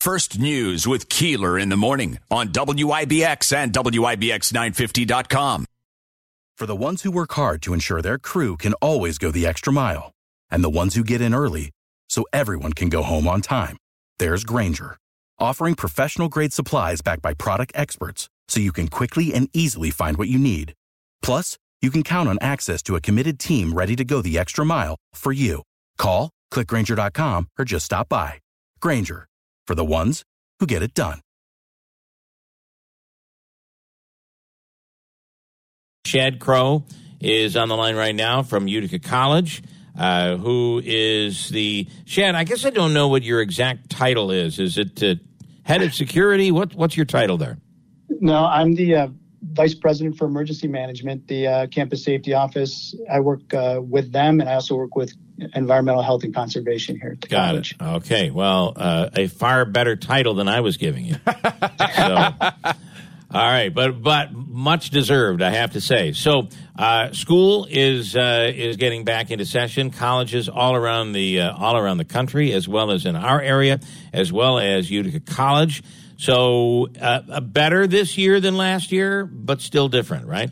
First News with Keeler in the morning on WIBX and WIBX950.com. For the ones who work hard to ensure their crew can always go the extra mile, and the ones who get in early so everyone can go home on time, there's Grainger, offering professional grade supplies backed by product experts so you can quickly and easily find what you need. Plus, you can count on access to a committed team ready to go the extra mile for you. Call, clickgrainger.com, or just stop by. Grainger, for the ones who get it done. Shad Crowe is on the line right now from Utica College, uh, who is the Shad. I guess I don't know what your exact title is. Is it uh, head of security? What What's your title there? No, I'm the uh, vice president for emergency management, the uh, campus safety office. I work uh, with them, and I also work with environmental health and conservation here at the Got college. it. Okay. Well, uh, a far better title than I was giving you. so, all right, but but much deserved, I have to say. So, uh, school is uh, is getting back into session. Colleges all around the uh, all around the country, as well as in our area, as well as Utica College. So, uh, better this year than last year, but still different, right?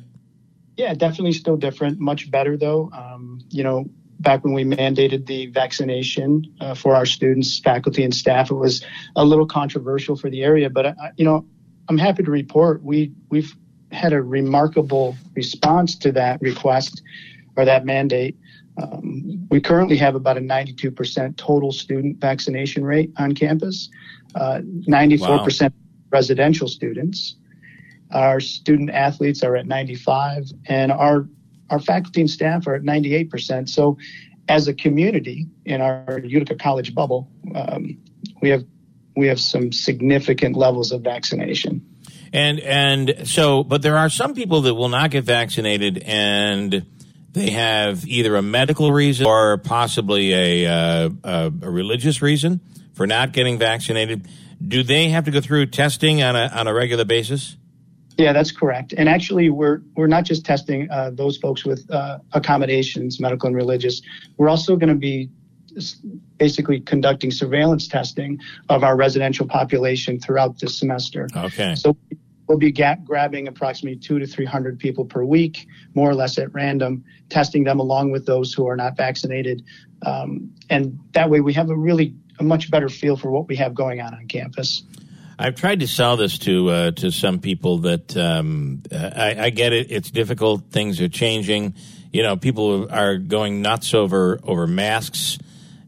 Yeah, definitely still different. Much better though. Um, you know, back when we mandated the vaccination uh, for our students, faculty, and staff, it was a little controversial for the area. But uh, you know, I'm happy to report we we've had a remarkable response to that request or that mandate. Um, we currently have about a 92% total student vaccination rate on campus, uh, 94% wow. residential students. Our student athletes are at 95, and our our faculty and staff are at 98%. So, as a community in our Utica College bubble, um, we have we have some significant levels of vaccination. And and so, but there are some people that will not get vaccinated, and they have either a medical reason or possibly a, uh, a, a religious reason for not getting vaccinated. Do they have to go through testing on a on a regular basis? Yeah, that's correct. And actually, we're we're not just testing uh, those folks with uh, accommodations, medical and religious. We're also going to be basically conducting surveillance testing of our residential population throughout this semester. Okay. So we'll be ga- grabbing approximately two to three hundred people per week, more or less at random, testing them along with those who are not vaccinated, um, and that way we have a really a much better feel for what we have going on on campus. I've tried to sell this to uh, to some people that um, I, I, get it. It's difficult. Things are changing. You know, people are going nuts over over masks.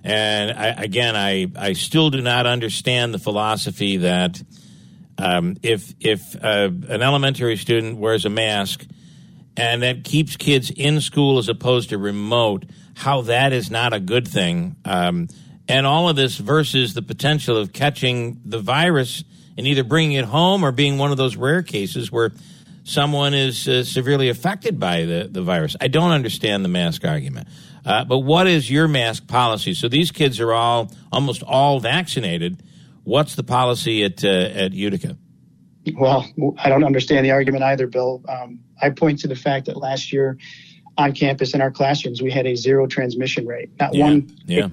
And I, again, I I still do not understand the philosophy that um, if if uh, an elementary student wears a mask and that keeps kids in school as opposed to remote, how that is not a good thing. Um, and all of this versus the potential of catching the virus and either bringing it home or being one of those rare cases where someone is uh, severely affected by the, the virus. I don't understand the mask argument. Uh, but what is your mask policy? So these kids are all almost all vaccinated. What's the policy at uh, at Utica? Well, I don't understand the argument either, Bill. Um, I point to the fact that last year on campus in our classrooms we had a zero transmission rate, not yeah, one yeah.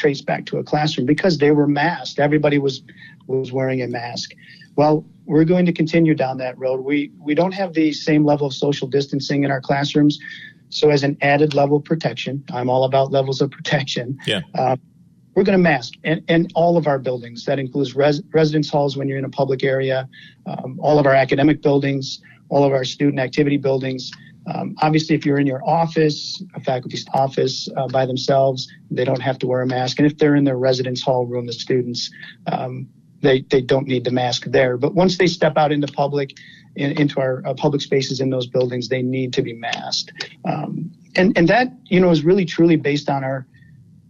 Traced back to a classroom because they were masked. Everybody was was wearing a mask. Well, we're going to continue down that road. We we don't have the same level of social distancing in our classrooms, so as an added level of protection, I'm all about levels of protection. Yeah. Uh, we're going to mask in, in all of our buildings. That includes res, residence halls when you're in a public area, um, all of our academic buildings, all of our student activity buildings. Um, obviously, if you're in your office, a faculty's office uh, by themselves, they don't have to wear a mask. And if they're in their residence hall room, the students, um, they, they don't need the mask there. But once they step out into public, in, into our uh, public spaces in those buildings, they need to be masked. Um, and, and that, you know, is really truly based on our,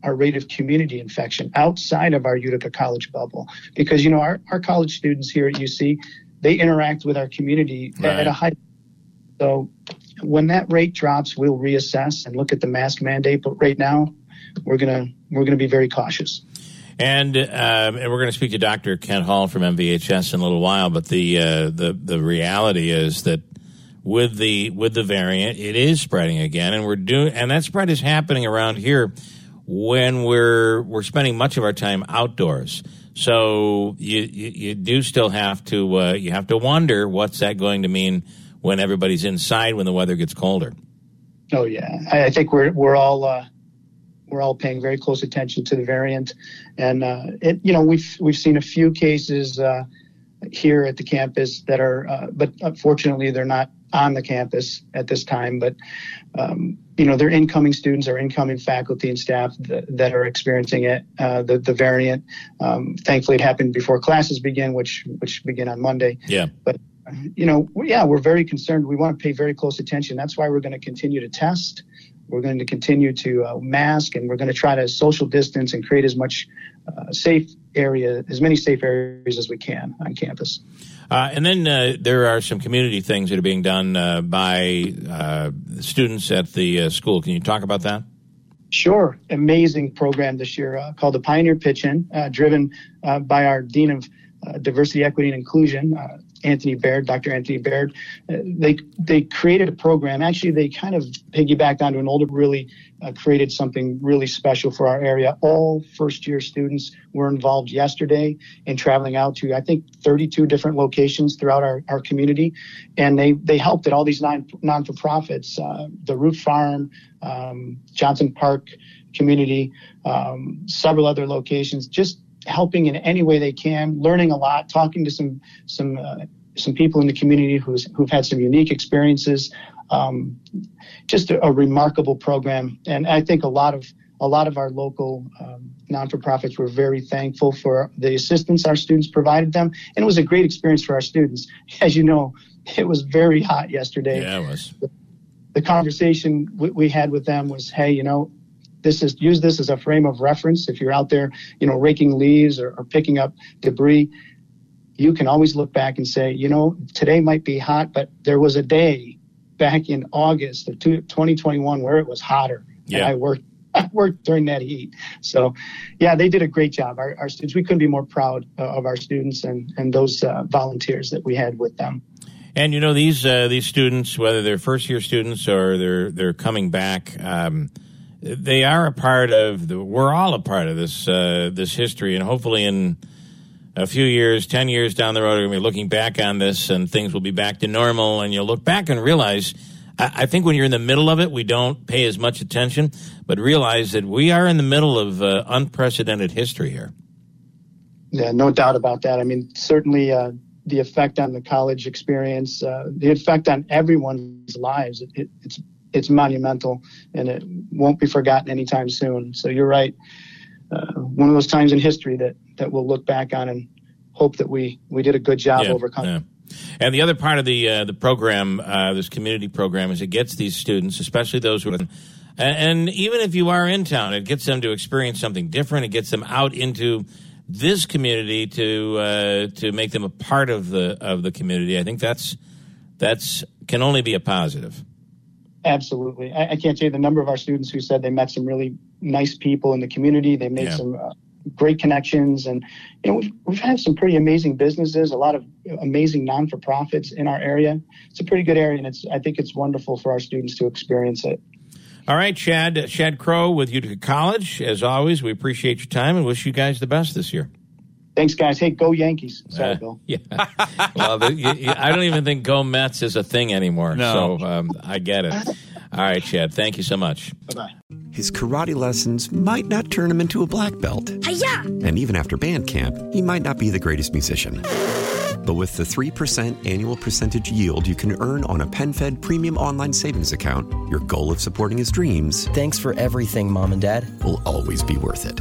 our rate of community infection outside of our Utica College bubble. Because, you know, our, our college students here at UC, they interact with our community right. at a high. So when that rate drops, we'll reassess and look at the mask mandate. But right now, we're gonna we're gonna be very cautious. And, um, and we're going to speak to Dr. Kent Hall from MVHS in a little while. But the uh, the the reality is that with the with the variant, it is spreading again, and we're doing and that spread is happening around here when we're we're spending much of our time outdoors. So you, you, you do still have to uh, you have to wonder what's that going to mean when everybody's inside when the weather gets colder. Oh yeah, I, I think we're we're all uh, we're all paying very close attention to the variant, and uh, it you know we've we've seen a few cases uh, here at the campus that are, uh, but unfortunately they're not on the campus at this time. But um, you know, they're incoming students or incoming faculty and staff that, that are experiencing it, uh, the the variant. Um, thankfully, it happened before classes begin, which which begin on Monday. Yeah, but you know, yeah, we're very concerned. We want to pay very close attention. That's why we're going to continue to test. We're going to continue to uh, mask, and we're going to try to social distance and create as much uh, safe area, as many safe areas as we can on campus. Uh, and then uh, there are some community things that are being done uh, by uh, students at the school. Can you talk about that? Sure. Amazing program this year called the Pioneer Pitch In, driven by our Dean of Diversity, Equity, and Inclusion, Anthony Baird, Dr. Anthony Baird, uh, they they created a program. Actually, they kind of piggybacked onto an older, really uh, created something really special for our area. All first year students were involved yesterday in traveling out to I think 32 different locations throughout our, our community, and they they helped at all these non non for profits, uh, the Root Farm, um, Johnson Park Community, um, several other locations, just helping in any way they can, learning a lot, talking to some some uh, some people in the community who's who've had some unique experiences. Um, just a, a, remarkable program, and I think a lot of a lot of our local um, non-for-profits were very thankful for the assistance our students provided them, and it was a great experience for our students. As you know, it was very hot yesterday. Yeah, it was. The, the conversation we, we had with them was, "Hey, you know, this is use this as a frame of reference. If you're out there, you know, raking leaves or, or picking up debris, you can always look back and say, you know, today might be hot, but there was a day back in August of 2021 where it was hotter. Yeah. And I worked I worked during that heat. So, yeah, they did a great job. Our, our students, we couldn't be more proud uh, of our students and, and those uh, volunteers that we had with them. And you know these uh, these students, whether they're first year students or they're they're coming back, um, they are a part of the. We're all a part of this uh, this history, and hopefully in a few years, ten years down the road, we're going to be looking back on this, and things will be back to normal, and you'll look back and realize. I, I think when you're in the middle of it, we don't pay as much attention, but realize that we are in the middle of uh, unprecedented history here. Yeah, no doubt about that. I mean, certainly uh, the effect on the college experience, uh, the effect on everyone's lives. It, it, it's it's monumental and it won't be forgotten anytime soon. So you're right. Uh, one of those times in history that, that we'll look back on and hope that we, we did a good job yeah, overcoming. Yeah. And the other part of the uh, the program, uh, this community program, is it gets these students, especially those who are, and, and even if you are in town, it gets them to experience something different. It gets them out into this community to uh, to make them a part of the of the community. I think that's that's can only be a positive. Absolutely. I, I, can't tell you the number of our students who said they met some really nice people in the community. They made yeah. some uh, great connections, and you know we've, we've had some pretty amazing businesses, a lot of amazing non-for-profits in our area. It's a pretty good area, and it's I think it's wonderful for our students to experience it. All right, Shad, Shad Crowe with Utica College. As always, we appreciate your time and wish you guys the best this year. Thanks, guys. Hey, go Yankees. Sorry, uh, Bill. Yeah. well, the, you, I don't even think go Mets is a thing anymore. No. So um, I get it. All right, Shad. Thank you so much. Bye bye. His karate lessons might not turn him into a black belt. Hi-ya! And even after band camp, he might not be the greatest musician. But with the 3% annual percentage yield you can earn on a PenFed premium online savings account, your goal of supporting his dreams. Thanks for everything, Mom and Dad. Will always be worth it.